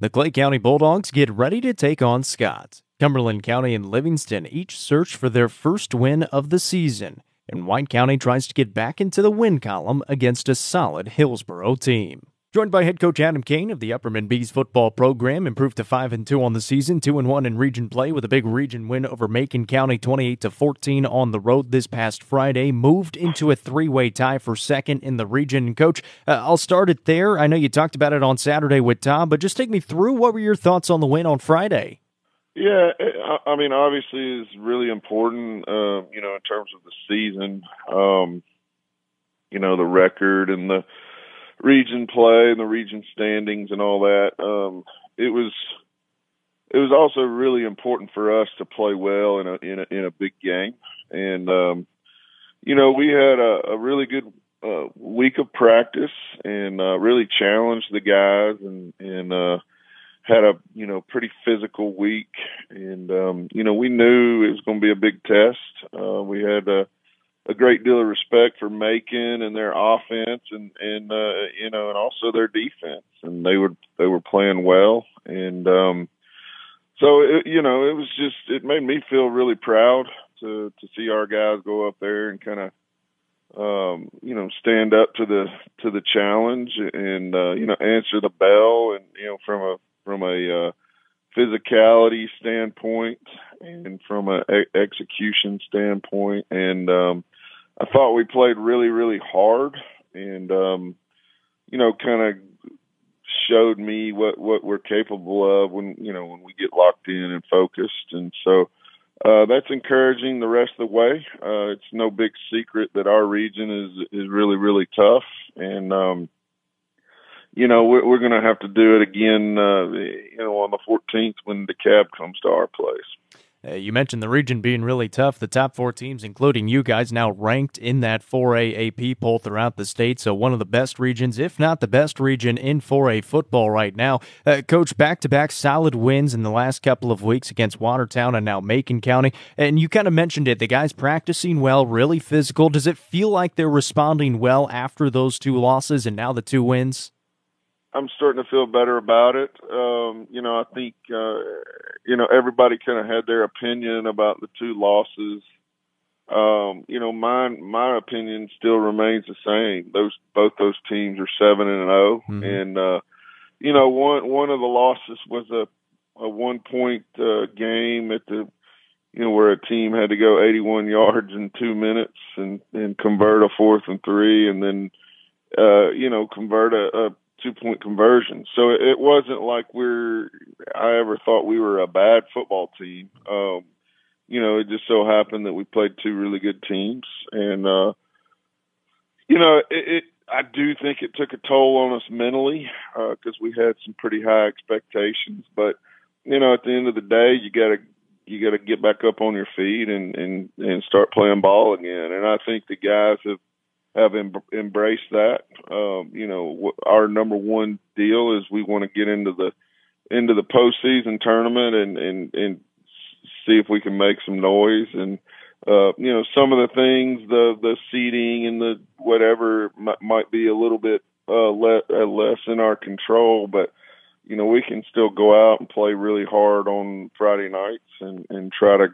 The Clay County Bulldogs get ready to take on Scott. Cumberland County and Livingston each search for their first win of the season, and White County tries to get back into the win column against a solid Hillsboro team. Joined by head coach Adam Kane of the Upperman Bees football program, improved to 5 and 2 on the season, 2 and 1 in region play with a big region win over Macon County 28 to 14 on the road this past Friday, moved into a three-way tie for second in the region. Coach, uh, I'll start it there. I know you talked about it on Saturday with Tom, but just take me through what were your thoughts on the win on Friday? Yeah, I mean, obviously, it's really important, uh, you know, in terms of the season, um, you know, the record and the region play and the region standings and all that. Um, it was it was also really important for us to play well in a in a, in a big game, and um, you know we had a, a really good uh, week of practice and uh, really challenged the guys and and uh, had a you know pretty physical week, and um, you know we knew it was going to be a big test. Uh, we had a a great deal of respect for Macon and their offense and and uh you know and also their defense. And they were they were playing well. And um so it, you know it was just it made me feel really proud to to see our guys go up there and kind of um you know stand up to the to the challenge and uh you know answer the bell and you know from a from a uh physicality standpoint and from a execution standpoint. And I thought we played really, really hard and, um, you know, kind of showed me what, what we're capable of when, you know, when we get locked in and focused. And so, uh, that's encouraging the rest of the way. Uh, it's no big secret that our region is, is really, really tough. And, um, you know, we're, we're going to have to do it again, uh, you know, on the 14th when the cab comes to our place. Uh, you mentioned the region being really tough. The top four teams, including you guys, now ranked in that 4A AP poll throughout the state. So one of the best regions, if not the best region in 4A football right now. Uh, Coach, back to back solid wins in the last couple of weeks against Watertown and now Macon County. And you kind of mentioned it. The guys practicing well, really physical. Does it feel like they're responding well after those two losses and now the two wins? I'm starting to feel better about it. Um, you know, I think uh, you know everybody kind of had their opinion about the two losses. Um, you know, mine my opinion still remains the same. Those both those teams are seven and 0 mm-hmm. and uh, you know one one of the losses was a a one point uh, game at the you know where a team had to go 81 yards in two minutes and and convert a fourth and three and then uh, you know convert a, a two point conversion. So it wasn't like we're I ever thought we were a bad football team. Um, you know, it just so happened that we played two really good teams, and uh, you know, it, it. I do think it took a toll on us mentally uh, we had some pretty high expectations. But you know, at the end of the day, you got to you got to get back up on your feet and and and start playing ball again. And I think the guys have have em- embraced that. Um, you know, our number one deal is we want to get into the into the postseason tournament and and and see if we can make some noise and uh you know some of the things the the seating and the whatever might, might be a little bit uh, le- uh less in our control but you know we can still go out and play really hard on Friday nights and and try to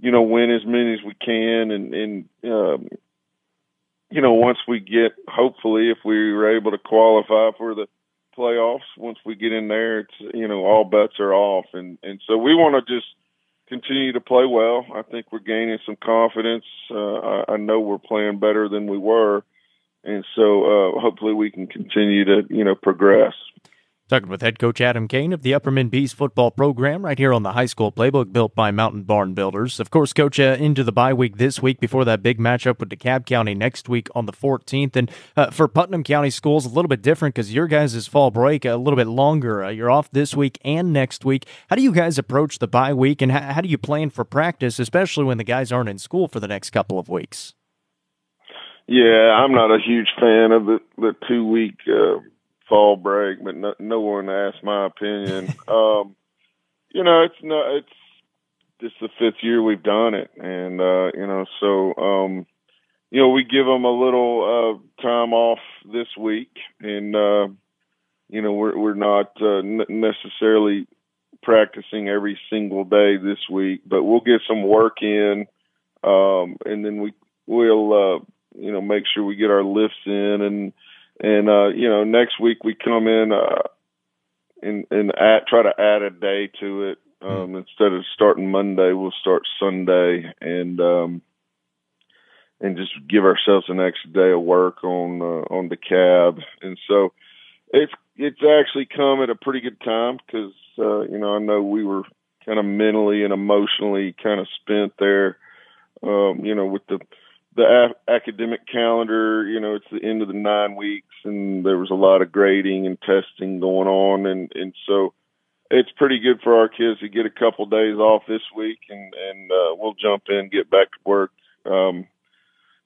you know win as many as we can and and um you know, once we get, hopefully, if we were able to qualify for the playoffs, once we get in there, it's, you know, all bets are off. And, and so we want to just continue to play well. I think we're gaining some confidence. Uh, I, I know we're playing better than we were. And so, uh, hopefully we can continue to, you know, progress. Talking with head coach Adam Kane of the Upperman Bees football program right here on the high school playbook built by Mountain Barn Builders. Of course, coach, uh, into the bye week this week before that big matchup with DeKalb County next week on the 14th. And uh, for Putnam County schools, a little bit different because your guys' fall break a little bit longer. Uh, you're off this week and next week. How do you guys approach the bye week and how, how do you plan for practice, especially when the guys aren't in school for the next couple of weeks? Yeah, I'm not a huge fan of the, the two week uh, fall break, but no, no one asked my opinion. um, you know, it's not, it's just the fifth year we've done it. And, uh, you know, so, um, you know, we give them a little, uh, time off this week and, uh, you know, we're we're not uh, necessarily practicing every single day this week, but we'll get some work in, um, and then we we'll uh, you know make sure we get our lifts in, and and uh, you know next week we come in uh, and and add, try to add a day to it. Hmm. Um, mm. Instead of starting Monday, we'll start Sunday, and um, and just give ourselves an extra day of work on uh, on the cab. And so it's it's actually come at a pretty good time because uh, you know I know we were kind of mentally and emotionally kind of spent there. Um, you know, with the the a- academic calendar, you know, it's the end of the nine weeks, and there was a lot of grading and testing going on, and and so it's pretty good for our kids to get a couple days off this week, and and uh, we'll jump in, get back to work. Um,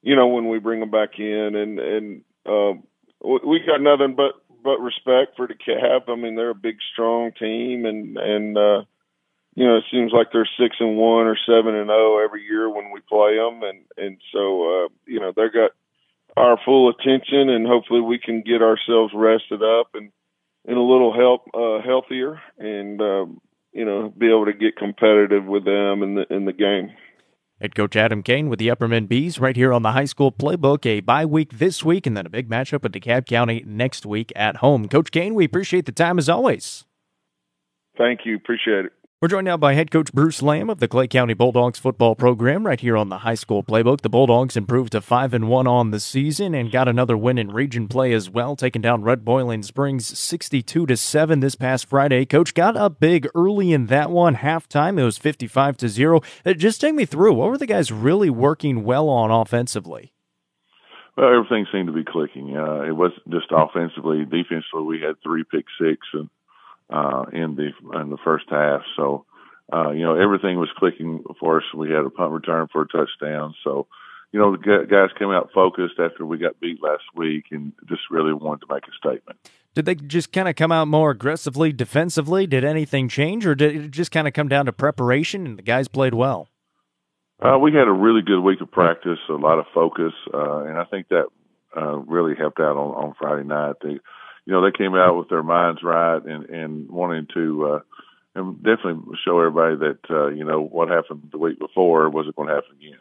you know, when we bring them back in, and and um, we got nothing but but respect for the Cab. I mean, they're a big, strong team, and and uh, you know, it seems like they're six and one or seven and zero oh every year when we play them, and and so uh, you know they've got our full attention, and hopefully we can get ourselves rested up and and a little help uh, healthier, and um, you know be able to get competitive with them in the in the game. Head coach Adam Kane with the Upperman Bees right here on the high school playbook. A bye week this week and then a big matchup with DeKalb County next week at home. Coach Kane, we appreciate the time as always. Thank you. Appreciate it. We're joined now by head coach Bruce Lamb of the Clay County Bulldogs football program right here on the high school playbook. The Bulldogs improved to 5 and 1 on the season and got another win in region play as well, taking down Red Boiling Springs 62 to 7 this past Friday. Coach got up big early in that one halftime. It was 55 to 0. Uh, just take me through. What were the guys really working well on offensively? Well, everything seemed to be clicking. Uh, it wasn't just offensively, defensively. We had three pick six and uh, in the in the first half. So, uh, you know, everything was clicking for us. We had a punt return for a touchdown. So, you know, the guys came out focused after we got beat last week and just really wanted to make a statement. Did they just kind of come out more aggressively defensively? Did anything change, or did it just kind of come down to preparation and the guys played well? Uh, we had a really good week of practice, a lot of focus, uh, and I think that uh, really helped out on, on Friday night. They, you know, they came out with their minds right and, and wanting to, uh, and definitely show everybody that, uh, you know, what happened the week before wasn't going to happen again.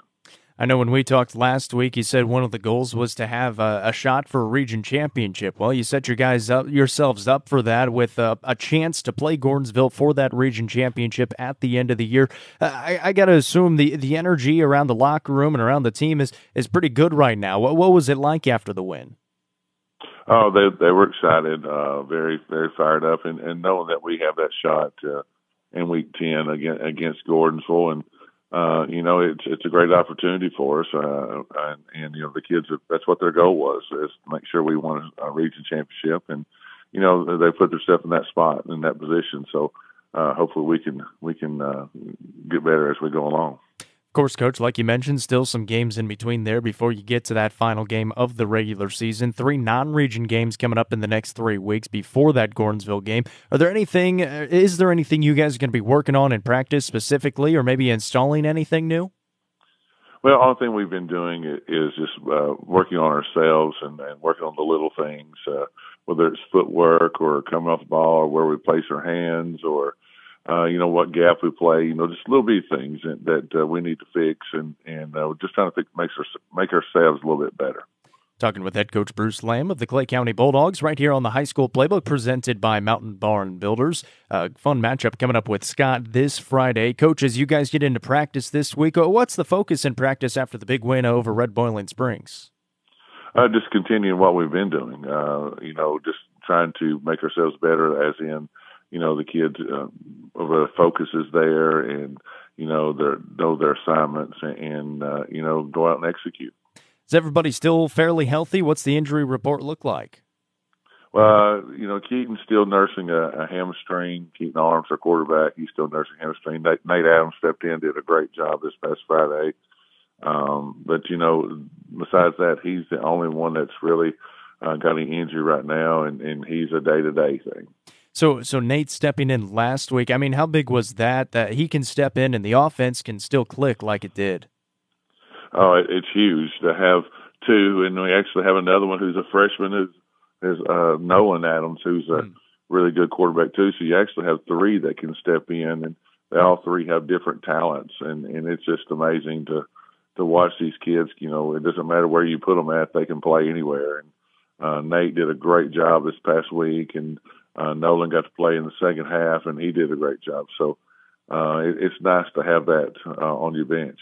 I know when we talked last week, you said one of the goals was to have a, a, shot for a region championship. Well, you set your guys up yourselves up for that with a, a chance to play Gordonsville for that region championship at the end of the year. Uh, I, I got to assume the the energy around the locker room and around the team is is pretty good right now. What, what was it like after the win? Oh, they they were excited, uh, very very fired up, and, and knowing that we have that shot uh, in week ten against, against Gordonsville, and uh, you know it's it's a great opportunity for us, uh, and, and you know the kids that's what their goal was is make sure we won a region championship, and you know they put themselves in that spot in that position, so uh, hopefully we can we can uh, get better as we go along. Course, Coach, like you mentioned, still some games in between there before you get to that final game of the regular season. Three non-region games coming up in the next three weeks before that Gordonsville game. Are there anything? Uh, is there anything you guys are going to be working on in practice specifically, or maybe installing anything new? Well, all thing we've been doing is just uh, working on ourselves and, and working on the little things, uh, whether it's footwork or coming off the ball or where we place our hands or uh, you know, what gap we play, you know, just little bitty things that, that uh, we need to fix and, and uh, just trying to think, make, our, make ourselves a little bit better. Talking with head coach Bruce Lamb of the Clay County Bulldogs right here on the high school playbook presented by Mountain Barn Builders. Uh, fun matchup coming up with Scott this Friday. Coaches, you guys get into practice this week. Uh, what's the focus in practice after the big win over Red Boiling Springs? Uh, just continuing what we've been doing. Uh, you know, just trying to make ourselves better, as in, you know, the kids, uh, the focus is there and, you know, they know their assignments and, uh, you know, go out and execute. Is everybody still fairly healthy? What's the injury report look like? Well, you know, Keaton's still nursing a, a hamstring. Keaton Arms, our quarterback, he's still nursing a hamstring. Nate, Nate Adams stepped in, did a great job this past Friday. Um, but you know, besides that, he's the only one that's really uh, got any injury right now, and, and he's a day to day thing. So, so Nate stepping in last week. I mean, how big was that? That he can step in and the offense can still click like it did. Oh, it's huge to have two, and we actually have another one who's a freshman who's there's uh, Nolan Adams, who's a mm. really good quarterback too. So you actually have three that can step in, and they all three have different talents, and and it's just amazing to to watch these kids. You know, it doesn't matter where you put them at; they can play anywhere. And uh, Nate did a great job this past week, and uh, Nolan got to play in the second half, and he did a great job. So uh, it, it's nice to have that uh, on your bench.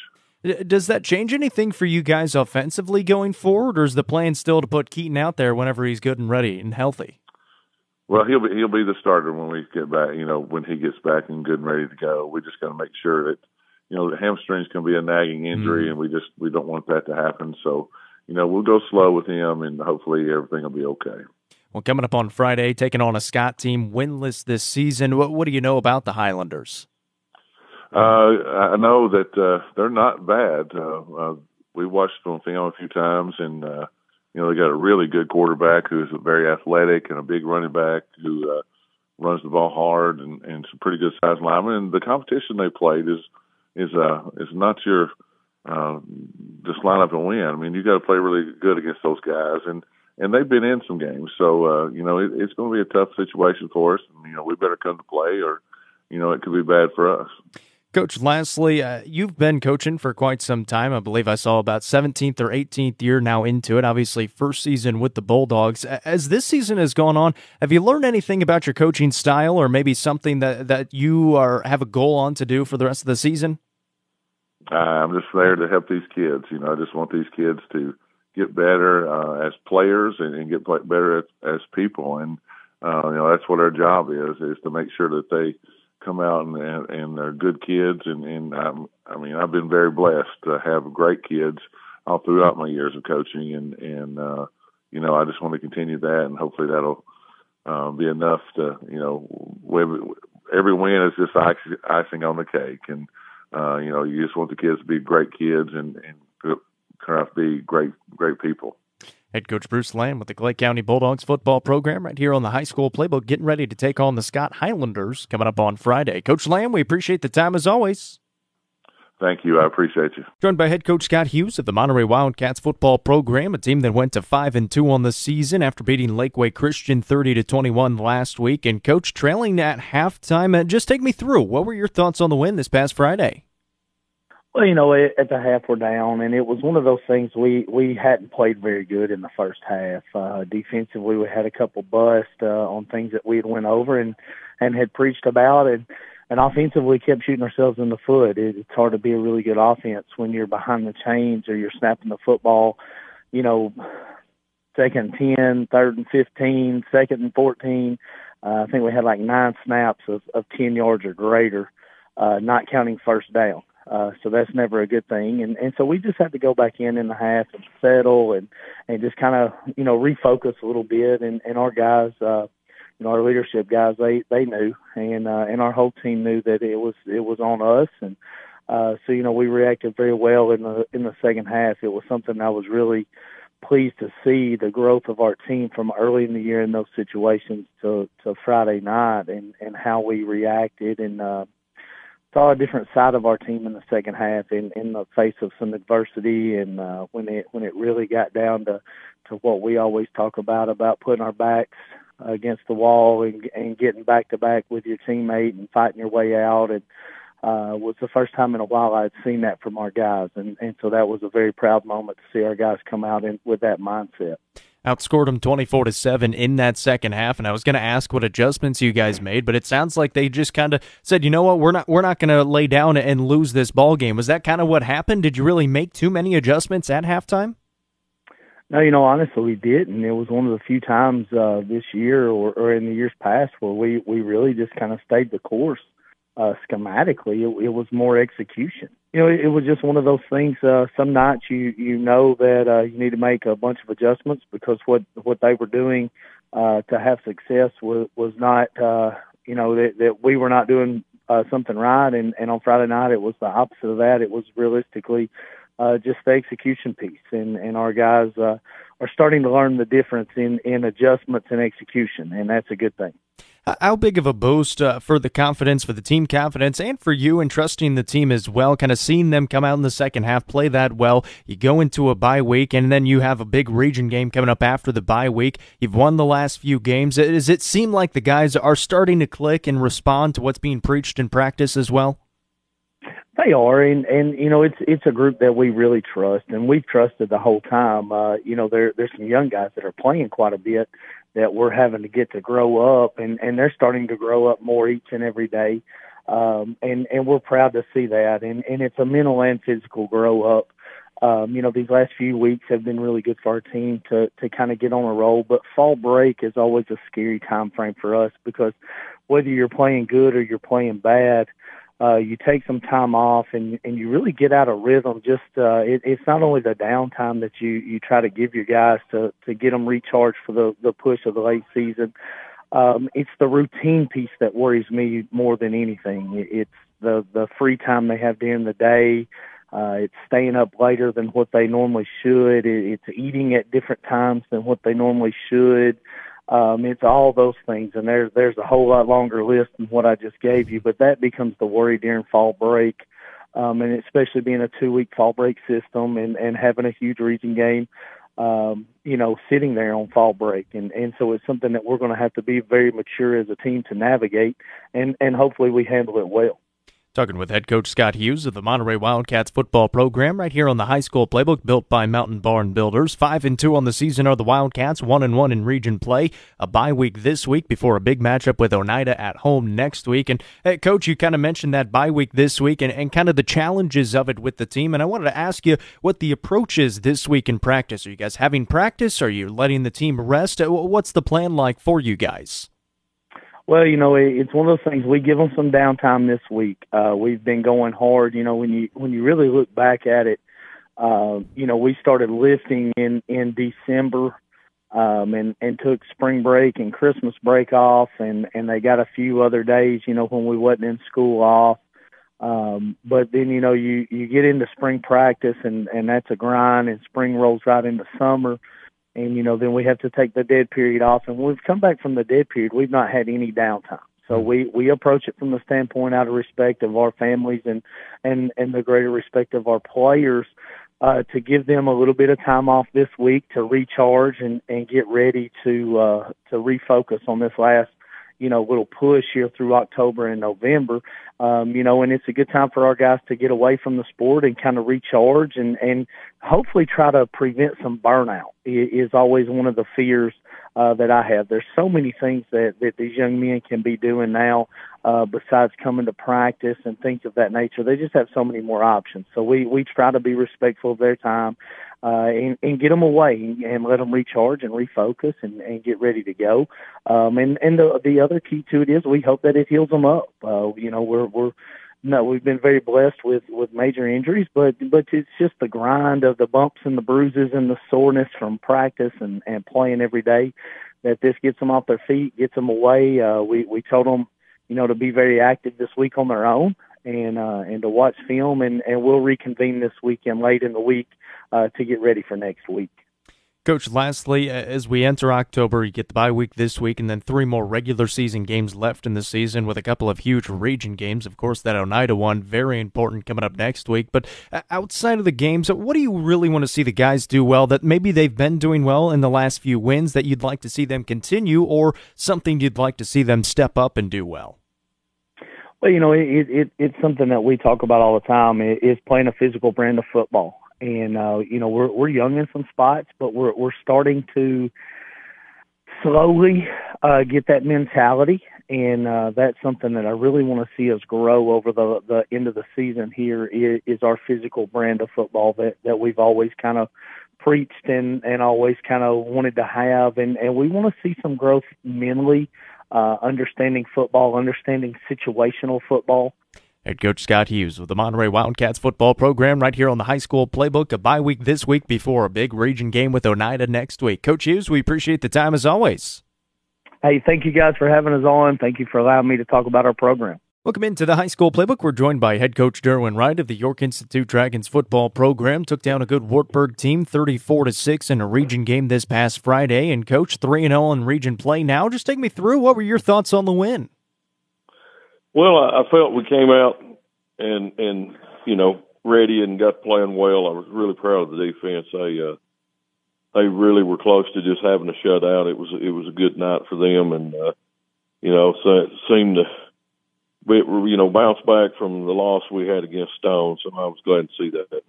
Does that change anything for you guys offensively going forward, or is the plan still to put Keaton out there whenever he's good and ready and healthy? Well, he'll be he'll be the starter when we get back. You know, when he gets back and good and ready to go. We just got to make sure that you know the hamstrings can be a nagging injury, mm and we just we don't want that to happen. So, you know, we'll go slow with him, and hopefully everything will be okay. Well, coming up on Friday, taking on a Scott team winless this season. What, what do you know about the Highlanders? Uh, I know that uh, they're not bad. Uh, uh, we watched them on film a few times, and uh, you know they got a really good quarterback who's very athletic and a big running back who uh, runs the ball hard and, and some pretty good sized linemen. And the competition they played is is uh is not your uh, just line up and win. I mean, you got to play really good against those guys, and and they've been in some games, so uh, you know it, it's going to be a tough situation for us. And, you know, we better come to play, or you know, it could be bad for us. Coach, lastly, uh, you've been coaching for quite some time. I believe I saw about 17th or 18th year now into it. Obviously, first season with the Bulldogs. As this season has gone on, have you learned anything about your coaching style or maybe something that, that you are have a goal on to do for the rest of the season? I'm just there to help these kids. You know, I just want these kids to get better uh, as players and, and get better as, as people. And, uh, you know, that's what our job is, is to make sure that they – come out and and, and they're good kids. And and I'm, I mean I've been very blessed to have great kids all throughout my years of coaching. And and uh you know I just want to continue that and hopefully that'll uh, be enough to you know every, every win is just icing on the cake. And uh you know you just want the kids to be great kids and and kind of be great great people. Head coach Bruce Lamb with the Clay County Bulldogs football program right here on the high school playbook, getting ready to take on the Scott Highlanders coming up on Friday. Coach Lamb, we appreciate the time as always. Thank you. I appreciate you. Joined by head coach Scott Hughes of the Monterey Wildcats football program, a team that went to five and two on the season after beating Lakeway Christian thirty to twenty one last week. And coach trailing at halftime. Uh, just take me through. What were your thoughts on the win this past Friday? You know, at the half we're down, and it was one of those things we we hadn't played very good in the first half. Uh, defensively, we had a couple busts uh, on things that we had went over and and had preached about, and and offensively kept shooting ourselves in the foot. It, it's hard to be a really good offense when you're behind the chains or you're snapping the football. You know, second ten, third and fifteen, second and fourteen. Uh, I think we had like nine snaps of, of ten yards or greater, uh, not counting first down. Uh, so that's never a good thing. And, and so we just had to go back in in the half and settle and, and just kind of, you know, refocus a little bit. And, and our guys, uh, you know, our leadership guys, they, they knew and, uh, and our whole team knew that it was, it was on us. And, uh, so, you know, we reacted very well in the, in the second half. It was something I was really pleased to see the growth of our team from early in the year in those situations to, to Friday night and, and how we reacted and, uh, saw a different side of our team in the second half in in the face of some adversity and uh when it when it really got down to to what we always talk about about putting our backs against the wall and and getting back to back with your teammate and fighting your way out. And uh was the first time in a while I'd seen that from our guys. And and so that was a very proud moment to see our guys come out in with that mindset outscored them 24 to 7 in that second half and I was going to ask what adjustments you guys made but it sounds like they just kind of said you know what? We're not we're not going to lay down and lose this ball game was that kind of what happened? Did you really make too many adjustments at halftime? No you know honestly we didn't it was one of the few times uh this year or, or in the years past where we we really just kind of stayed the course uh schematically it, it was more execution you know, it was just one of those things. Uh, some nights you you know that uh, you need to make a bunch of adjustments because what what they were doing uh, to have success was was not uh, you know that that we were not doing uh, something right. And and on Friday night it was the opposite of that. It was realistically uh, just the execution piece, and and our guys uh, are starting to learn the difference in in adjustments and execution, and that's a good thing. How big of a boost uh, for the confidence, for the team confidence, and for you and trusting the team as well? Kind of seeing them come out in the second half, play that well. You go into a bye week, and then you have a big region game coming up after the bye week. You've won the last few games. Does it seem like the guys are starting to click and respond to what's being preached in practice as well? They are, and and you know it's it's a group that we really trust, and we've trusted the whole time. Uh, you know, there there's some young guys that are playing quite a bit that we're having to get to grow up, and and they're starting to grow up more each and every day, um, and and we're proud to see that, and and it's a mental and physical grow up. Um, you know, these last few weeks have been really good for our team to to kind of get on a roll, but fall break is always a scary time frame for us because whether you're playing good or you're playing bad uh, you take some time off and and you really get out of rhythm. Just uh, it, it's not only the downtime that you you try to give your guys to to get them recharged for the the push of the late season. Um, it's the routine piece that worries me more than anything. It, it's the the free time they have during the day. Uh, it's staying up later than what they normally should. It, it's eating at different times than what they normally should. Um, it's all those things, and there's there's a whole lot longer list than what I just gave you. But that becomes the worry during fall break, um, and especially being a two week fall break system and and having a huge region game, um, you know, sitting there on fall break, and and so it's something that we're going to have to be very mature as a team to navigate, and and hopefully we handle it well. Talking with head coach Scott Hughes of the Monterey Wildcats football program right here on the high school playbook built by Mountain Barn Builders. Five and two on the season are the Wildcats, one and one in region play. A bye week this week before a big matchup with Oneida at home next week. And hey, coach, you kind of mentioned that bye week this week and, and kind of the challenges of it with the team. And I wanted to ask you what the approach is this week in practice. Are you guys having practice? Are you letting the team rest? Uh, what's the plan like for you guys? Well, you know, it's one of those things. We give them some downtime this week. Uh, we've been going hard. You know, when you when you really look back at it, uh, you know, we started lifting in in December, um, and and took spring break and Christmas break off, and and they got a few other days, you know, when we wasn't in school off. Um, but then you know you you get into spring practice, and and that's a grind, and spring rolls right into summer and you know then we have to take the dead period off and when we've come back from the dead period we've not had any downtime so mm-hmm. we we approach it from the standpoint out of respect of our families and and and the greater respect of our players uh to give them a little bit of time off this week to recharge and and get ready to uh to refocus on this last you know, little push here through October and November. Um, you know, and it's a good time for our guys to get away from the sport and kind of recharge and, and hopefully try to prevent some burnout is always one of the fears uh, that I have. There's so many things that, that these young men can be doing now, uh, besides coming to practice and things of that nature. They just have so many more options. So we, we try to be respectful of their time, uh, and, and get them away and let them recharge and refocus and, and get ready to go. Um, and, and the, the other key to it is we hope that it heals them up. Uh, you know, we're, we're, no, we've been very blessed with with major injuries, but but it's just the grind of the bumps and the bruises and the soreness from practice and and playing every day that this gets them off their feet, gets them away. Uh, we we told them, you know, to be very active this week on their own and uh, and to watch film, and and we'll reconvene this weekend late in the week uh, to get ready for next week. Coach, lastly, as we enter October, you get the bye week this week, and then three more regular season games left in the season with a couple of huge region games. Of course, that Oneida one, very important coming up next week. But uh, outside of the games, what do you really want to see the guys do well that maybe they've been doing well in the last few wins that you'd like to see them continue, or something you'd like to see them step up and do well? Well, you know, it, it, it's something that we talk about all the time. Is playing a physical brand of football and uh, you know we're we're young in some spots, but we're we're starting to slowly uh, get that mentality, and uh, that's something that I really want to see us grow over the the end of the season. Here is, is our physical brand of football that that we've always kind of preached and and always kind of wanted to have, and and we want to see some growth mentally, uh, understanding football, understanding situational football. Head coach Scott Hughes with the Monterey Wildcats football program right here on the high school playbook. A bye week this week before a big region game with Oneida next week. Coach Hughes, we appreciate the time as always. Hey, thank you guys for having us on. Thank you for allowing me to talk about our program. Welcome into the high school playbook. We're joined by head coach Derwin Wright of the York Institute Dragons football program. Took down a good Wartburg team 34 to 6 in a region game this past Friday. And coach 3 and 0 in region play now. Just take me through what were your thoughts on the win? Well, I felt we came out and and you know ready and got playing well. I was really proud of the defense. They uh, they really were close to just having a shutout. It was it was a good night for them, and uh, you know so it seemed to we, you know, bounce back from the loss we had against Stone. So I was glad to see that.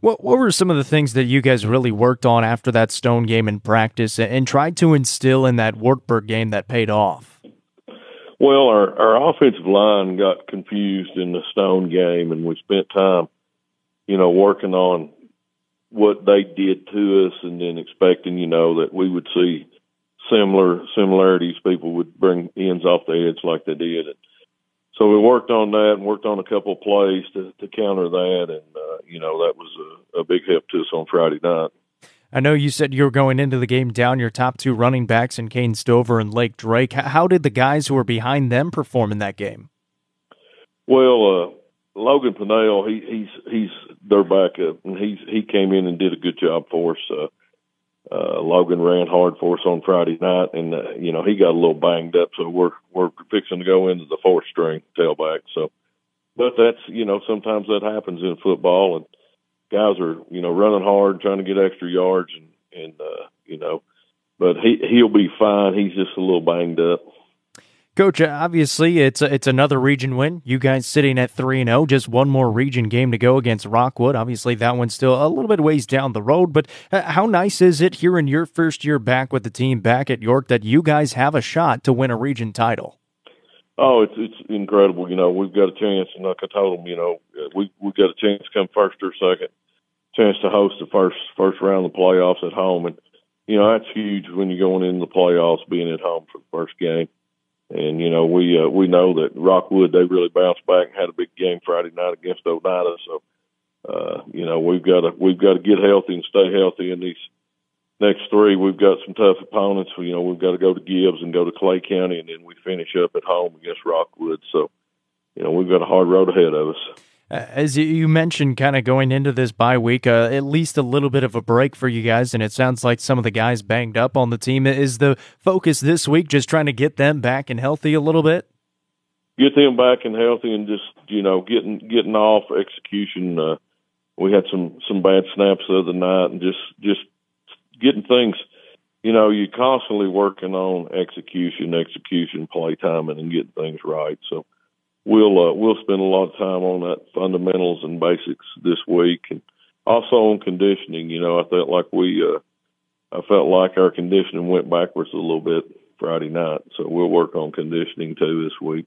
What What were some of the things that you guys really worked on after that Stone game in practice and tried to instill in that Wartburg game that paid off? Well, our our offensive line got confused in the Stone game, and we spent time, you know, working on what they did to us, and then expecting, you know, that we would see similar similarities. People would bring ends off the edge like they did. And, so we worked on that and worked on a couple of plays to, to counter that, and uh, you know that was a, a big help to us on Friday night. I know you said you were going into the game down your top two running backs in Kane Stover and Lake Drake. How did the guys who were behind them perform in that game? Well, uh, Logan Pinnell, he, he's he's their backup, and he's he came in and did a good job for us. Uh, uh, Logan ran hard for us on Friday night, and uh, you know he got a little banged up, so we're we're fixing to go into the fourth string tailback. So, but that's you know sometimes that happens in football, and guys are you know running hard, trying to get extra yards, and and uh, you know, but he he'll be fine. He's just a little banged up. Coach, obviously it's a, it's another region win. You guys sitting at three and zero, oh, just one more region game to go against Rockwood. Obviously, that one's still a little bit ways down the road. But uh, how nice is it here in your first year back with the team back at York that you guys have a shot to win a region title? Oh, it's it's incredible. You know, we've got a chance, and like I told them, you know, we we've got a chance to come first or second, chance to host the first first round of the playoffs at home, and you know that's huge when you're going into the playoffs, being at home for the first game. And you know, we uh, we know that Rockwood they really bounced back and had a big game Friday night against Oneida. So, uh, you know, we've got to we've got to get healthy and stay healthy in these next three. We've got some tough opponents. You know, we've got to go to Gibbs and go to Clay County, and then we finish up at home against Rockwood. So, you know, we've got a hard road ahead of us. Uh, as you mentioned, kind of going into this bye week, uh, at least a little bit of a break for you guys, and it sounds like some of the guys banged up on the team. Is the focus this week just trying to get them back and healthy a little bit? Get them back and healthy, and just you know getting getting off execution. Uh, we had some some bad snaps the other night, and just just getting things. You know, you're constantly working on execution, execution, play timing, and getting things right. So we'll uh, we'll spend a lot of time on that fundamentals and basics this week, and also on conditioning. You know, I felt like we uh, I felt like our conditioning went backwards a little bit Friday night, so we'll work on conditioning too this week.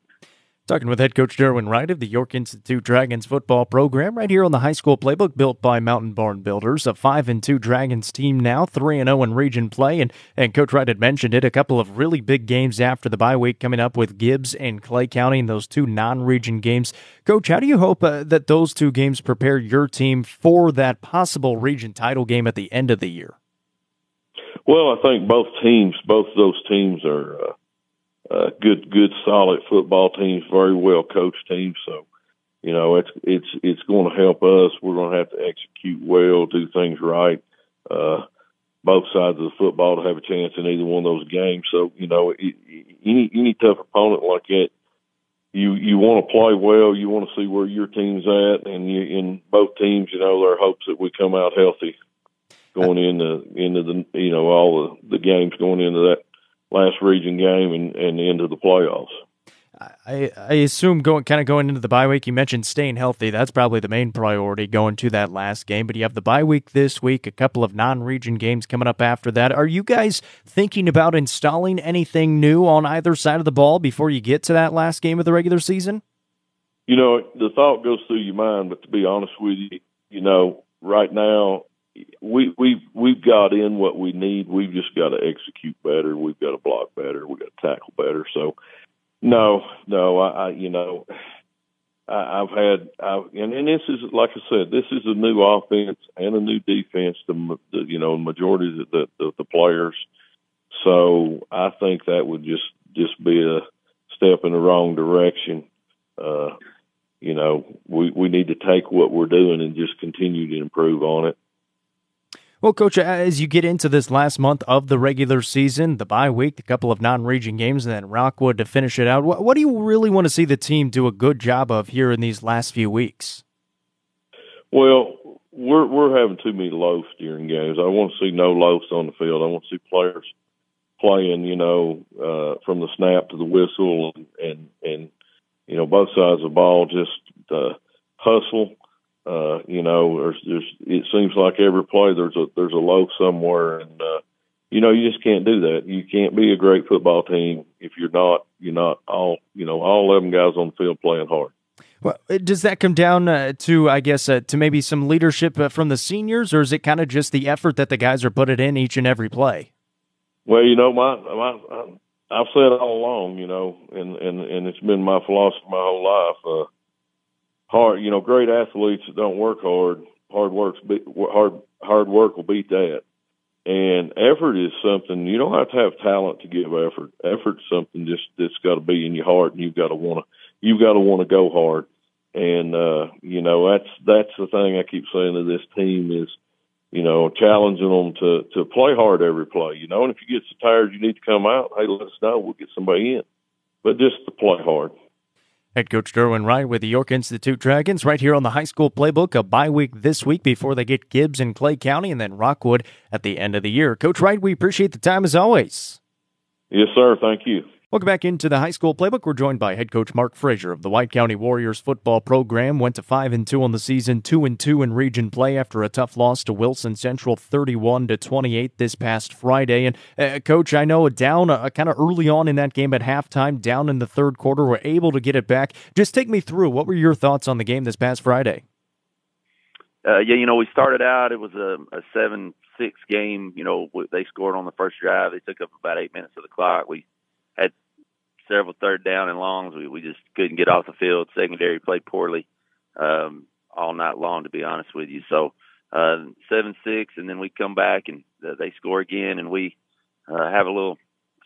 Talking with head coach Derwin Wright of the York Institute Dragons football program right here on the high school playbook built by Mountain Barn Builders. A 5 and 2 Dragons team now, 3 and 0 in region play. And, and Coach Wright had mentioned it, a couple of really big games after the bye week coming up with Gibbs and Clay County in those two non region games. Coach, how do you hope uh, that those two games prepare your team for that possible region title game at the end of the year? Well, I think both teams, both those teams are. Uh uh, good, good, solid football teams, very well coached teams. So, you know, it's it's it's going to help us. We're going to have to execute well, do things right. Uh, both sides of the football to have a chance in either one of those games. So, you know, any any tough opponent like that, you you want to play well. You want to see where your team's at, and you, in both teams, you know, there are hopes that we come out healthy going into into the you know all the the games going into that last region game and, and into the playoffs. I, I assume going kind of going into the bye week, you mentioned staying healthy. That's probably the main priority going to that last game. But you have the bye week this week, a couple of non-region games coming up after that. Are you guys thinking about installing anything new on either side of the ball before you get to that last game of the regular season? You know, the thought goes through your mind, but to be honest with you, you know, right now we we we've got in what we need. We've just got to execute better. We've got to block better. We've got to tackle better. So, no, no, I, I you know, I, I've had, I, and and this is like I said, this is a new offense and a new defense. The, the you know majority of the, the the players. So I think that would just just be a step in the wrong direction. Uh, you know, we we need to take what we're doing and just continue to improve on it. Well, Coach, as you get into this last month of the regular season, the bye week, a couple of non-region games, and then Rockwood to finish it out, what, what do you really want to see the team do a good job of here in these last few weeks? Well, we're we're having too many loafs during games. I want to see no loafs on the field. I want to see players playing, you know, uh, from the snap to the whistle, and and, and you know both sides of the ball just uh, hustle. Uh, you know, there's, there's it seems like every play there's a there's a loaf somewhere, and uh, you know you just can't do that. You can't be a great football team if you're not you're not all you know all eleven guys on the field playing hard. Well, uh, does that come down uh, to, I guess, uh, to maybe some leadership uh, from the seniors, or is it kind of just the effort that the guys are putting in each and every play? Well, you know, my, my I've said all along, you know, and and and it's been my philosophy my whole life. Hard, you know, great athletes that don't work hard, hard works, hard hard work will beat that. And effort is something you don't have to have talent to give effort. Effort's something just that's got to be in your heart, and you've got to want to you've got to want to go hard. And uh, you know that's that's the thing I keep saying to this team is, you know, challenging them to to play hard every play. You know, and if you get so tired you need to come out, hey, let us know. We'll get somebody in. But just to play hard. Head coach Derwin Wright with the York Institute Dragons right here on the high school playbook. A bye week this week before they get Gibbs in Clay County and then Rockwood at the end of the year. Coach Wright, we appreciate the time as always. Yes, sir. Thank you. Welcome back into the high school playbook. We're joined by head coach Mark Frazier of the White County Warriors football program. Went to five and two on the season, two and two in region play after a tough loss to Wilson Central, thirty-one to twenty-eight this past Friday. And uh, coach, I know down uh, kind of early on in that game at halftime, down in the third quarter, were able to get it back. Just take me through. What were your thoughts on the game this past Friday? Uh, yeah, you know, we started out. It was a, a seven-six game. You know, they scored on the first drive. They took up about eight minutes of the clock. We several third down and longs. We we just couldn't get off the field. Secondary played poorly um, all night long, to be honest with you. So uh, seven six, and then we come back and they score again, and we uh, have a little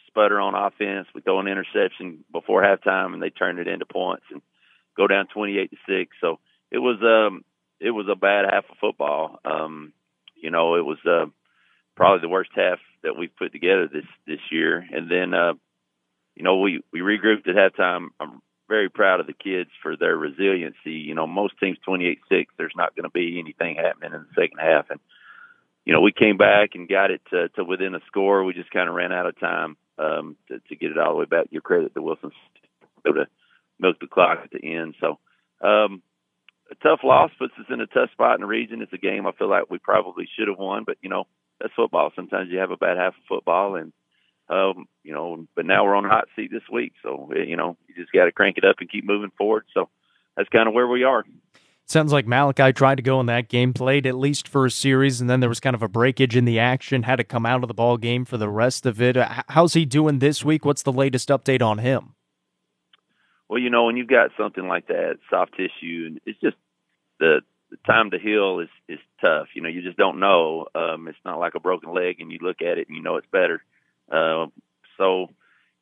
sputter on offense. We throw an interception before halftime, and they turn it into points and go down twenty eight to six. So it was um it was a bad half of football. Um, you know, it was uh, probably the worst half that we've put together this this year, and then. Uh, you know, we, we regrouped at halftime. I'm very proud of the kids for their resiliency. You know, most teams 28-6, there's not going to be anything happening in the second half. And, you know, we came back and got it to, to within a score. We just kind of ran out of time um, to, to get it all the way back. Your credit to Wilson to milk the clock at the end. So, um, a tough loss puts us in a tough spot in the region. It's a game I feel like we probably should have won, but you know that's football. Sometimes you have a bad half of football, and um, you know, but now we're on the hot seat this week, so you know, you just got to crank it up and keep moving forward. So that's kind of where we are. Sounds like Malachi tried to go in that game, played at least for a series, and then there was kind of a breakage in the action. Had to come out of the ball game for the rest of it. How's he doing this week? What's the latest update on him? Well, you know, when you've got something like that, soft tissue, and it's just the the time to heal is is tough. You know, you just don't know. Um, it's not like a broken leg, and you look at it and you know it's better. Uh, so,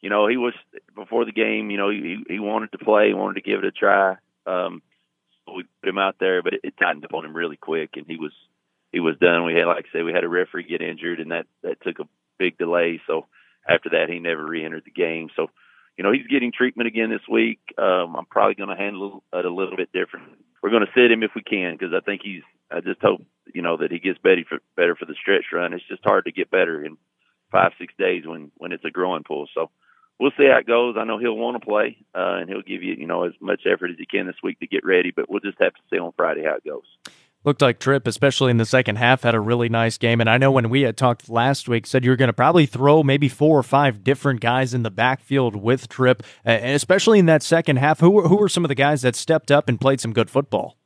you know, he was before the game. You know, he he wanted to play, wanted to give it a try. Um, so we put him out there, but it, it tightened up on him really quick, and he was he was done. We had, like I said, we had a referee get injured, and that that took a big delay. So after that, he never re-entered the game. So, you know, he's getting treatment again this week. Um, I'm probably going to handle it a little bit different. We're going to sit him if we can because I think he's. I just hope you know that he gets better for better for the stretch run. It's just hard to get better, and five six days when when it's a growing pull. So we'll see how it goes. I know he'll want to play, uh, and he'll give you you know as much effort as he can this week to get ready. But we'll just have to see on Friday how it goes. Looked like Tripp, especially in the second half, had a really nice game. And I know when we had talked last week, said you were going to probably throw maybe four or five different guys in the backfield with Tripp, and especially in that second half. Who were, who were some of the guys that stepped up and played some good football?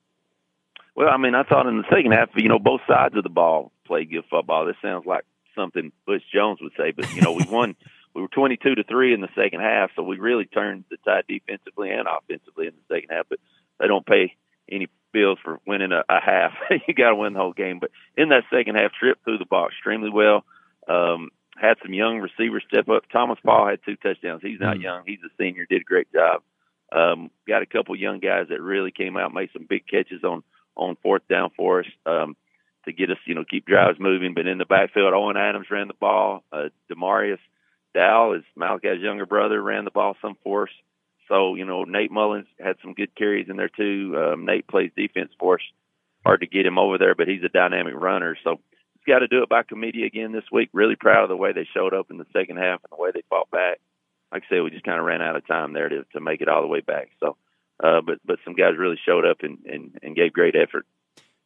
Well, I mean, I thought in the second half, you know, both sides of the ball played good football. This sounds like something Butch Jones would say, but you know, we won. we were 22 to three in the second half, so we really turned the tide defensively and offensively in the second half. But they don't pay any bills for winning a, a half. you got to win the whole game. But in that second half, Tripp threw the ball extremely well. Um, had some young receivers step up. Thomas Paul had two touchdowns. He's not mm young. He's a senior. Did a great job. Um, got a couple young guys that really came out, made some big catches on on fourth down for us um, to get us, you know, keep drives moving. But in the backfield, Owen Adams ran the ball. Uh, Demarius Dow, is Malachi's younger brother, ran the ball some for us. So, you know, Nate Mullins had some good carries in there too. Um, Nate plays defense for us. Hard to get him over there, but he's a dynamic runner. So he's got to do it by committee again this week. Really proud of the way they showed up in the second half and the way they fought back. Like I said, we just kind of ran out of time there to, to make it all the way back. So, uh, but but some guys really showed up and, and, and gave great effort.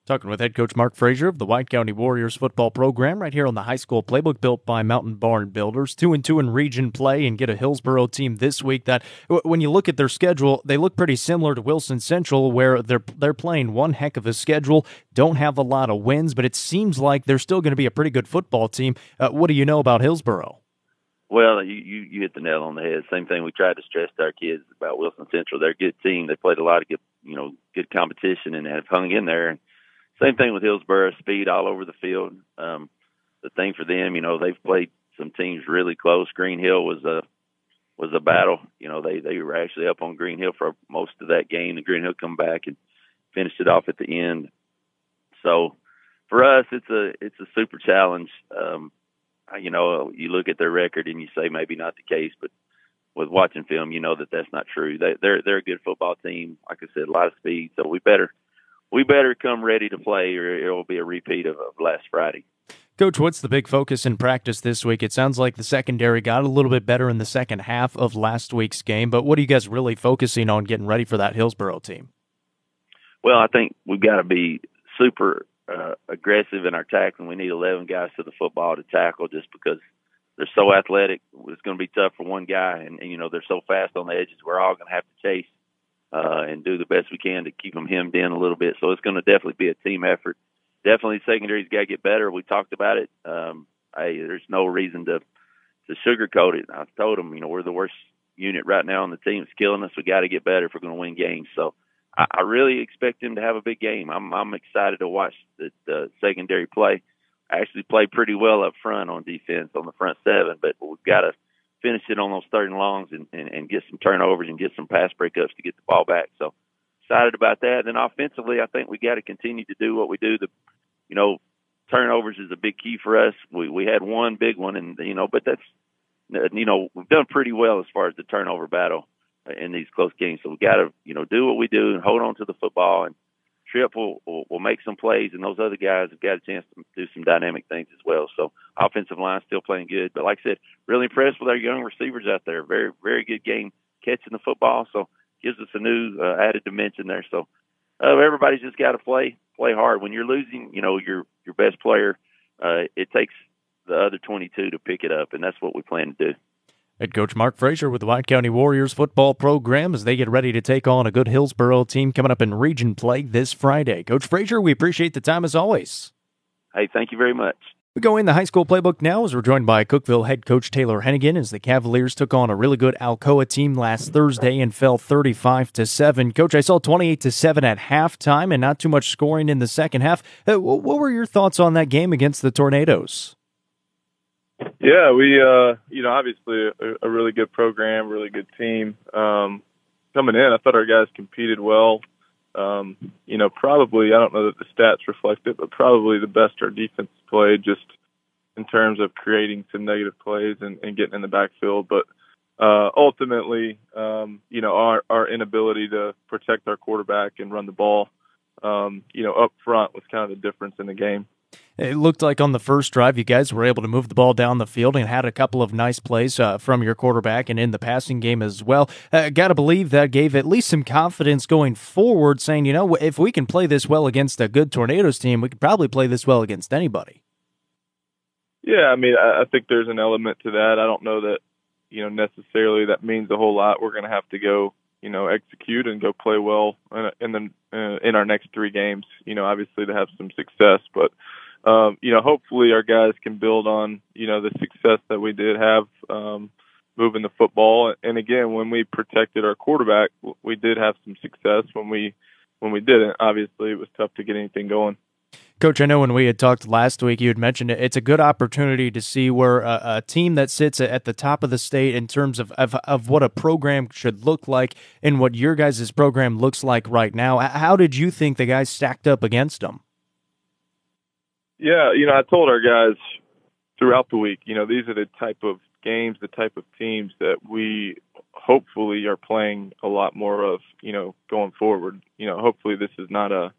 Talking with head coach Mark Frazier of the White County Warriors football program right here on the high school playbook built by Mountain Barn Builders. Two and two in region play and get a Hillsboro team this week that when you look at their schedule, they look pretty similar to Wilson Central where they're they're playing one heck of a schedule, don't have a lot of wins, but it seems like they're still going to be a pretty good football team. Uh, what do you know about Hillsboro? Well, you, you you hit the nail on the head. Same thing we tried to stress to our kids about Wilson Central. They're a good team. They played a lot of good, you know, good competition and have hung in there. Same thing with Hillsboro, speed all over the field. Um, the thing for them, you know, they've played some teams really close. Green Hill was a was a battle. You know, they they were actually up on Green Hill for most of that game. And Green Hill come back and finished it off at the end. So for us, it's a it's a super challenge. Um, you know, you look at their record and you say maybe not the case, but with watching film, you know that that's not true. They, they're they're a good football team. Like I said, a lot of speed. So we better we better come ready to play, or it will be a repeat of, of last Friday. Coach, what's the big focus in practice this week? It sounds like the secondary got a little bit better in the second half of last week's game, but what are you guys really focusing on getting ready for that Hillsboro team? Well, I think we've got to be super uh, aggressive in our tackling. We need 11 guys to the football to tackle just because they're so athletic. It's going to be tough for one guy, and, and you know they're so fast on the edges. We're all going to have to chase uh, and do the best we can to keep them hemmed in a little bit. So it's going to definitely be a team effort. Definitely, secondary's got to get better. We talked about it. Um, hey, there's no reason to to sugarcoat it. I told them, you know, we're the worst unit right now on the team. It's killing us. We got to get better if we're going to win games. So I, I really expect him to have a big game. I'm I'm excited to watch the, the secondary play. I actually played pretty well up front on defense on the front seven, but we've got to finish it on those third and longs and, and, and get some turnovers and get some pass breakups to get the ball back. So excited about that. And then offensively, I think we got to continue to do what we do. The, you know, turnovers is a big key for us. We we had one big one, and you know, but that's you know we've done pretty well as far as the turnover battle in these close games. So we got to you know do what we do and hold on to the football and Trip will, will, will make some plays, and those other guys have got a chance to do some dynamic things as well. So offensive line still playing good, but like I said, really impressed with our young receivers out there. Very very good game catching the football, so gives us a new uh, added dimension there. So uh, everybody's just got to play play hard. When you're losing, you know your your best player, uh, it takes the other 22 to pick it up, and that's what we plan to do. Head coach Mark Frazier with the White County Warriors football program as they get ready to take on a good Hillsboro team coming up in region play this Friday. Coach Frazier, we appreciate the time as always. Hey, thank you very much. We go in the high school playbook now as we're joined by Cookeville head coach Taylor Hennigan as the Cavaliers took on a really good Alcoa team last Thursday and fell 35 to 7. Coach, I saw 28 to 7 at halftime and not too much scoring in the second half. Uh, what were your thoughts on that game against the Tornadoes? Yeah, we, uh, you know, obviously a, a really good program, really good team. Um, coming in, I thought our guys competed well. Um, you know, probably, I don't know that the stats reflect it, but probably the best our defense played just in terms of creating some negative plays and, and getting in the backfield. But, uh, ultimately, um, you know, our, our inability to protect our quarterback and run the ball, um, you know, up front was kind of the difference in the game. It looked like on the first drive, you guys were able to move the ball down the field and had a couple of nice plays uh, from your quarterback and in the passing game as well. Uh, Got to believe that gave at least some confidence going forward, saying, you know, if we can play this well against a good Tornadoes team, we could probably play this well against anybody. Yeah, I mean, I think there's an element to that. I don't know that, you know, necessarily that means a whole lot. We're going to have to go, you know, execute and go play well in the uh, in our next three games. You know, obviously to have some success, but um, you know, hopefully our guys can build on, you know, the success that we did have, um, moving the football. And again, when we protected our quarterback, we did have some success when we, when we didn't. Obviously it was tough to get anything going. Coach, I know when we had talked last week, you had mentioned it, it's a good opportunity to see where a, a, team that sits at the top of the state in terms of, of, of what a program should look like and what your guys' program looks like right now. How did you think the guys stacked up against them? Yeah, you know, I told our guys throughout the week, you know, these are the type of games, the type of teams that we hopefully are playing a lot more of, you know, going forward. You know, hopefully this is not a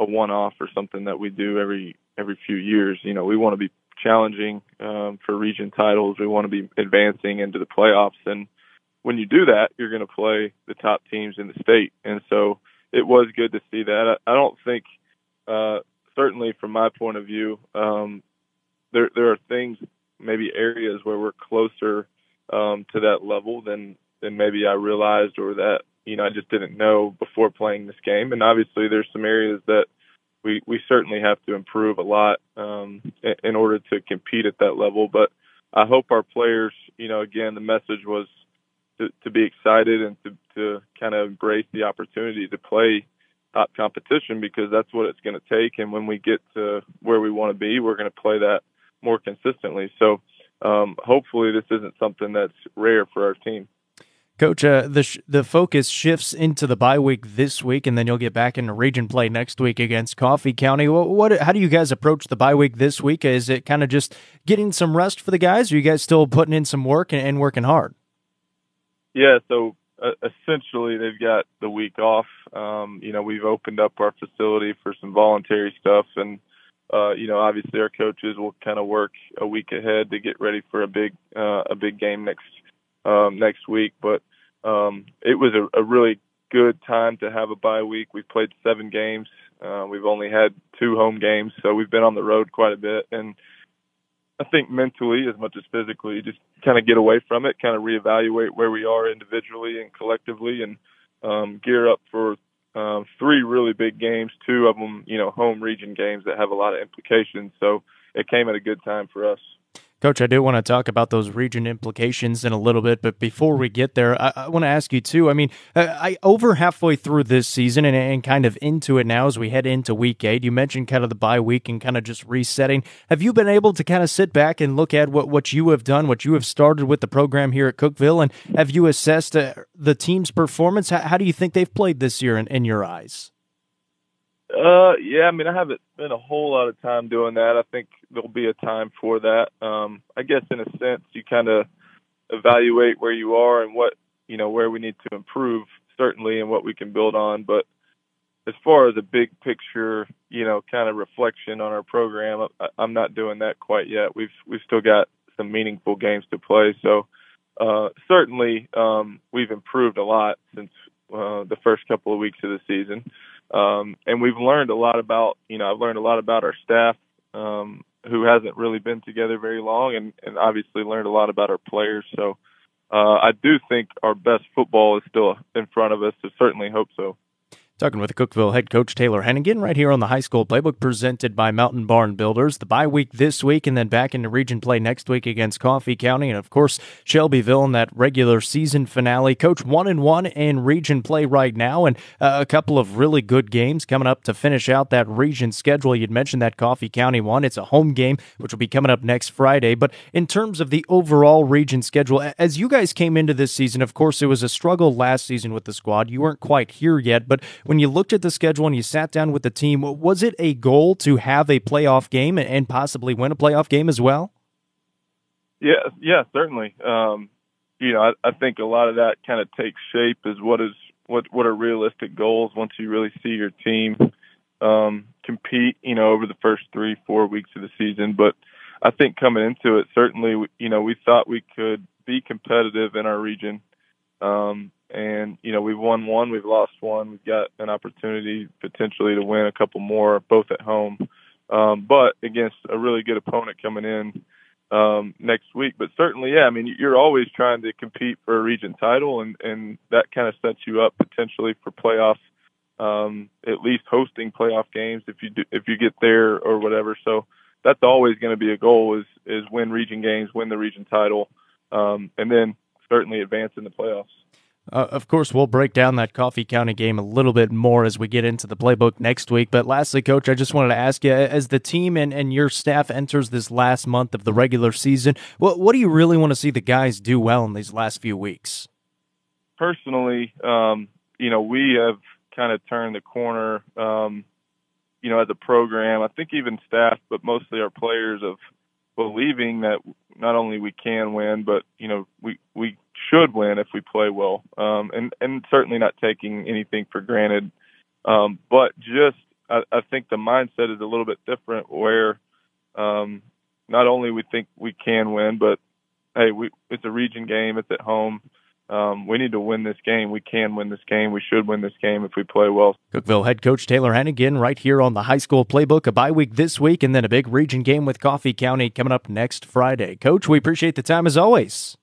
a one off or something that we do every every few years. You know, we want to be challenging um, for region titles. We want to be advancing into the playoffs, and when you do that, you're going to play the top teams in the state. And so it was good to see that. I, I don't think, uh, certainly from my point of view, um, there there are things, maybe areas where we're closer um, to that level than than maybe I realized or that you know I just didn't know before playing this game. And obviously, there's some areas that we we certainly have to improve a lot um, in order to compete at that level. But I hope our players, you know, again, the message was to, to be excited and to to kind of embrace the opportunity to play top competition because that's what it's going to take. And when we get to where we want to be, we're going to play that more consistently. So um, hopefully, this isn't something that's rare for our team. Coach, uh, the sh- the focus shifts into the bye week this week, and then you'll get back into region play next week against Coffee County. What, what how do you guys approach the bye week this week? Is it kind of just getting some rest for the guys, or are you guys still putting in some work and, and working hard? Yeah, so essentially they've got the week off. Um, you know, we've opened up our facility for some voluntary stuff, and uh, you know, obviously our coaches will kind of work a week ahead to get ready for a big uh, a big game next um, next week. But um, it was a, a really good time to have a bye week. We've played seven games. Uh, we've only had two home games, so we've been on the road quite a bit. And I think mentally, as much as physically, just kind of get away from it, kind of reevaluate where we are individually and collectively, and um, gear up for um, three really big games. Two of them, you know, home region games that have a lot of implications. So it came at a good time for us. Coach, I do want to talk about those region implications in a little bit, but before we get there, I, I want to ask you too. I mean, uh, I over halfway through this season and, and, kind of into it now as we head into week eight. You mentioned kind of the bye week and kind of just resetting. Have you been able to kind of sit back and look at what what you have done, what you have started with the program here at Cookeville, and have you assessed uh, the team's performance? How, how, do you think they've played this year in, in your eyes? Uh, yeah, I mean, I haven't spent a whole lot of time doing that. I think there'll be a time for that. Um, I guess in a sense, you kind of evaluate where you are and what, you know, where we need to improve, certainly, and what we can build on. But as far as a big picture, you know, kind of reflection on our program, I, I'm not doing that quite yet. We've, we've still got some meaningful games to play. So, uh, certainly, um, we've improved a lot since, uh, the first couple of weeks of the season. Um, and we've learned a lot about, you know, I've learned a lot about our staff, um, who hasn't really been together very long and, and obviously learned a lot about our players. So, uh, I do think our best football is still in front of us. I certainly hope so. Talking with Cookeville head coach Taylor Hennigan right here on the high school playbook presented by Mountain Barn Builders. The bye week this week and then back into region play next week against Coffee County and of course Shelbyville in that regular season finale. Coach one and one in region play right now and uh, a couple of really good games coming up to finish out that region schedule. You'd mentioned that Coffee County one. It's a home game which will be coming up next Friday. But in terms of the overall region schedule, as you guys came into this season, of course it was a struggle last season with the squad. You weren't quite here yet, but when you looked at the schedule and you sat down with the team, was it a goal to have a playoff game and possibly win a playoff game as well? Yeah, yeah, certainly. Um, you know, I, I think a lot of that kind of takes shape is what is what what are realistic goals once you really see your team um, compete. You know, over the first three four weeks of the season, but I think coming into it, certainly, you know, we thought we could be competitive in our region. Um, and you know we've won one, we've lost one, we've got an opportunity potentially to win a couple more, both at home, um, but against a really good opponent coming in um, next week. But certainly, yeah, I mean you're always trying to compete for a region title, and and that kind of sets you up potentially for playoffs, um, at least hosting playoff games if you do, if you get there or whatever. So that's always going to be a goal is is win region games, win the region title, um, and then certainly advance in the playoffs. Uh, of course, we'll break down that Coffee County game a little bit more as we get into the playbook next week. But lastly, Coach, I just wanted to ask you as the team and, and your staff enters this last month of the regular season, what, what do you really want to see the guys do well in these last few weeks? Personally, um, you know, we have kind of turned the corner, um, you know, as a program. I think even staff, but mostly our players of believing that not only we can win, but you know, we we should win if we play well, um, and and certainly not taking anything for granted. Um, but just I, I think the mindset is a little bit different where um, not only we think we can win, but hey, we it's a region game, it's at home. Um, we need to win this game. We can win this game. We should win this game if we play well. Cookeville head coach Taylor Hennigan right here on the high school playbook. A bye week this week, and then a big region game with Coffee County coming up next Friday. Coach, we appreciate the time as always.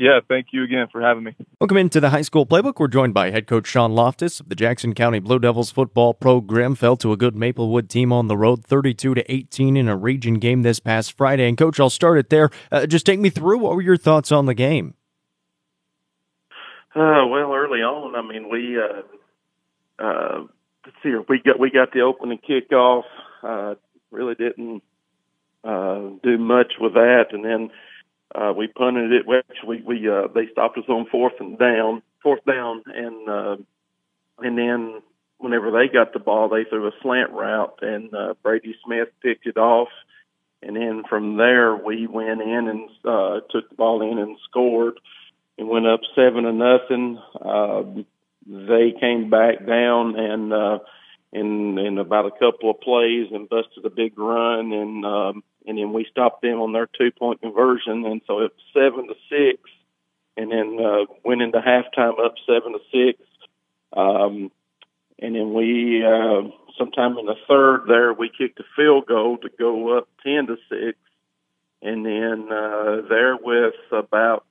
Yeah, thank you again for having me. Welcome into the high school playbook. We're joined by head coach Sean Loftus of the Jackson County Blue Devils football program. Fell to a good Maplewood team on the road, 32 to 18 in a region game this past Friday. And coach, I'll start it there. Uh, just take me through. What were your thoughts on the game? Uh, well, early on, I mean, we uh, uh, let's see here. We got we got the opening kickoff. Uh, really didn't uh, do much with that, and then uh, we punted it. We we uh, they stopped us on fourth and down, fourth down, and uh, and then whenever they got the ball, they threw a slant route, and uh, Brady Smith picked it off. And then from there, we went in and uh, took the ball in and scored, and went up seven to nothing. Uh, they came back down and uh, in in about a couple of plays and busted a big run, and um, and then we stopped them on their two point conversion, and so it was seven to six, and then uh, went into halftime up seven to six, um, and then we uh, sometime in the third there we kicked a field goal to go up ten to six, and then uh, there with about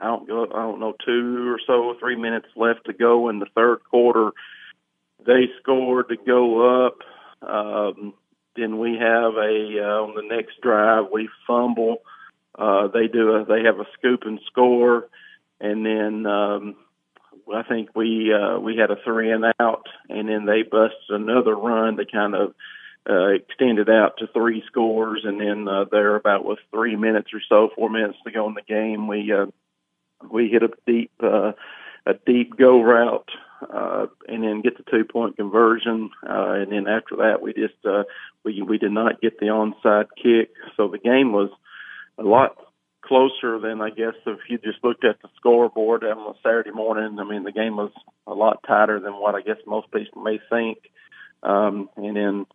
I don't go I don't know two or so three minutes left to go in the third quarter, they scored to go up. Um, then we have a uh, on the next drive we fumble. Uh, they do a they have a scoop and score, and then um, I think we uh, we had a three and out, and then they busted another run to kind of uh, extended out to three scores, and then uh, there about with three minutes or so, four minutes to go in the game, we uh, we hit a deep uh, a deep go route uh, and then get the two point conversion. Uh, and then after that, we just, uh, we, we did not get the onside kick. So the game was a lot closer than I guess if you just looked at the scoreboard on Saturday morning. I mean, the game was a lot tighter than what I guess most people may think. Um, and then,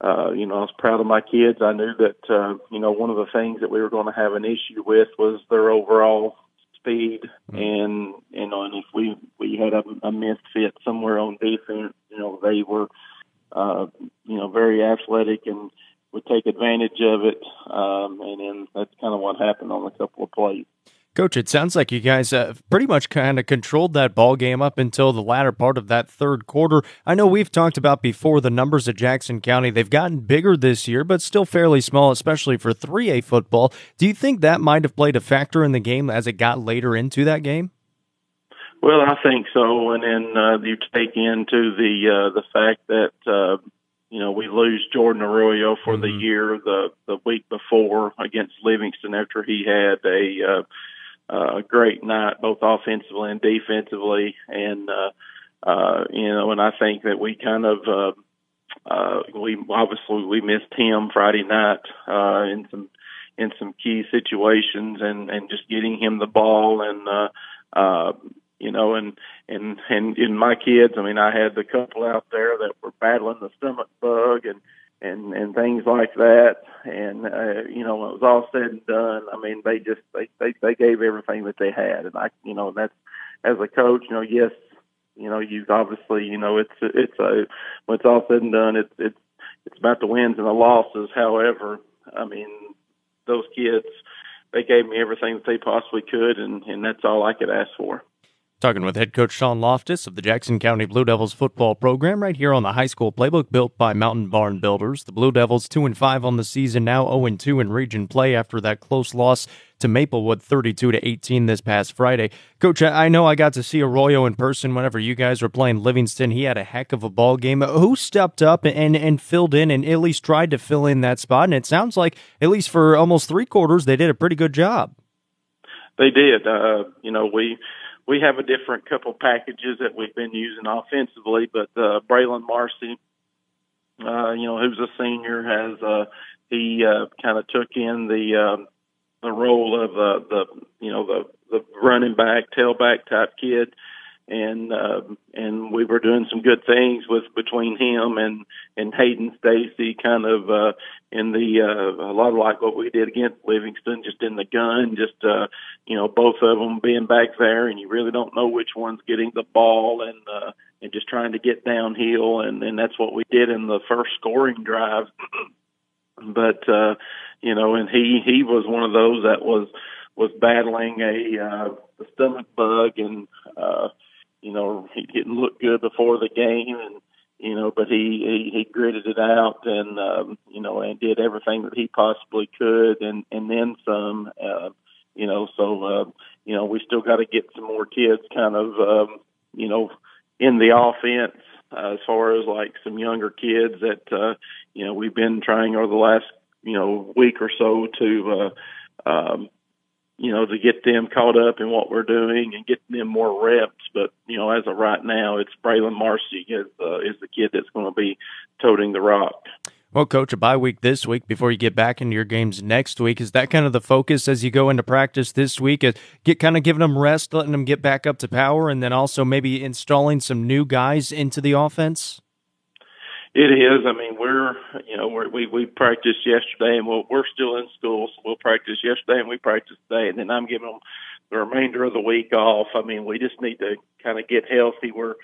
uh, you know, I was proud of my kids. I knew that, uh, you know, one of the things that we were going to have an issue with was their overall speed, mm-hmm. and you know, and if we we had a, a misfit somewhere on defense, you know, they were, uh, you know, very athletic and would take advantage of it, um, and then that's kind of what happened on a couple of plays. Coach, it sounds like you guys uh, pretty much kind of controlled that ball game up until the latter part of that third quarter. I know we've talked about before the numbers at Jackson County. They've gotten bigger this year, but still fairly small, especially for 3A football. Do you think that might have played a factor in the game as it got later into that game? Well, I think so, and then uh, you take into the uh, the fact that uh, you know we lose Jordan Arroyo for mm-hmm. the year the the week before against Livingston after he had a uh, uh, great night, both offensively and defensively. And, uh, uh, you know, and I think that we kind of, uh, uh, we obviously we missed him Friday night, uh, in some, in some key situations and, and just getting him the ball and, uh, uh, you know, and, and, and in my kids, I mean, I had the couple out there that were battling the stomach bug and, and and things like that. And uh, you know, when it was all said and done, I mean, they just they they they gave everything that they had, and I you know that's as a coach, you know, yes, you know, you obviously you know it's it's a when it's all said and done, it's it's it's about the wins and the losses. However, I mean, those kids they gave me everything that they possibly could, and and that's all I could ask for. Talking with head coach Sean Loftus of the Jackson County Blue Devils football program right here on the high school playbook built by Mountain Barn Builders. The Blue Devils 2 and 5 on the season now 0 2 in region play after that close loss to Maplewood 32 to 18 this past Friday. Coach, I know I got to see Arroyo in person whenever you guys were playing Livingston. He had a heck of a ball game. Who stepped up and and filled in and at least tried to fill in that spot? And it sounds like at least for almost 3 quarters they did a pretty good job. They did. Uh, you know, we we have a different couple packages that we've been using offensively, but uh, Braylon Marcy, uh, you know, who's a senior, has uh, he uh, kind of took in the uh, the role of uh, the you know the the running back, tailback type kid, and uh, and we were doing some good things with between him and and Hayden Stacy, kind of uh, in the uh, a lot of like what we did against Livingston, just in the gun, just uh, you know both of them being back there, and you really don't know which one's getting the ball, and uh, and just trying to get downhill, and and that's what we did in the first scoring drive. but uh, you know, and he he was one of those that was was battling a uh, stomach bug, and uh, you know he didn't look good before the game, and you know, but he, he, he gritted it out and, um, you know, and did everything that he possibly could and, and then some, uh, you know, so, uh, you know, we still got to get some more kids kind of, um, you know, in the offense, uh, as far as like some younger kids that, uh, you know, we've been trying over the last, you know, week or so to, uh, um, you know, to get them caught up in what we're doing and get them more reps. But you know, as of right now, it's Braylon Marcy is uh, is the kid that's going to be toting the rock. Well, coach, a bye week this week before you get back into your games next week. Is that kind of the focus as you go into practice this week? Is get kind of giving them rest, letting them get back up to power, and then also maybe installing some new guys into the offense. It is. I mean, we're you know we're, we we practiced yesterday, and we'll, we're still in school, so we'll practice yesterday and we practice today, and then I'm giving them the remainder of the week off. I mean, we just need to kind of get healthy. We're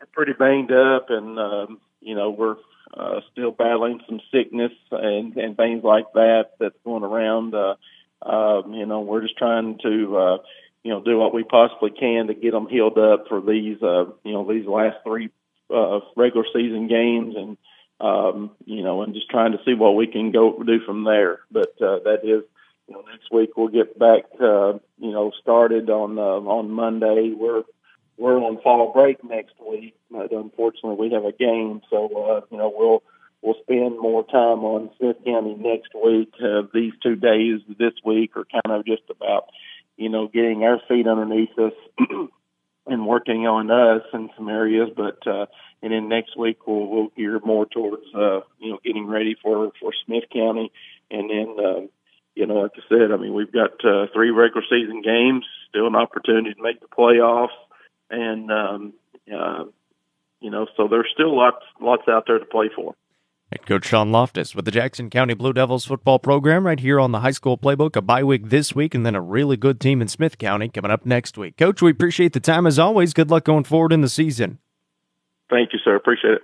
we're pretty banged up, and um, you know we're uh, still battling some sickness and and things like that that's going around. Uh, um, you know, we're just trying to. Uh, you know, do what we possibly can to get them healed up for these, uh, you know, these last three uh, regular season games and um, you know, and just trying to see what we can go do from there. But uh, that is, you know, next week we'll get back, uh, you know, started on uh, on Monday. We're we're on fall break next week, but unfortunately we have a game, so uh, you know we'll we'll spend more time on Smith County next week. Uh, these two days this week are kind of just about, you know, getting our feet underneath us and working on us in some areas, but uh, and then next week we'll we'll gear more towards uh, you know getting ready for for Smith County, and then uh, you know like I said, I mean we've got uh, three regular season games, still an opportunity to make the playoffs, and um, uh, you know so there's still lots lots out there to play for. Head coach Sean Loftus with the Jackson County Blue Devils football program right here on the high school playbook. A bye week this week, and then a really good team in Smith County coming up next week. Coach, we appreciate the time as always. Good luck going forward in the season. Thank you, sir. Appreciate it.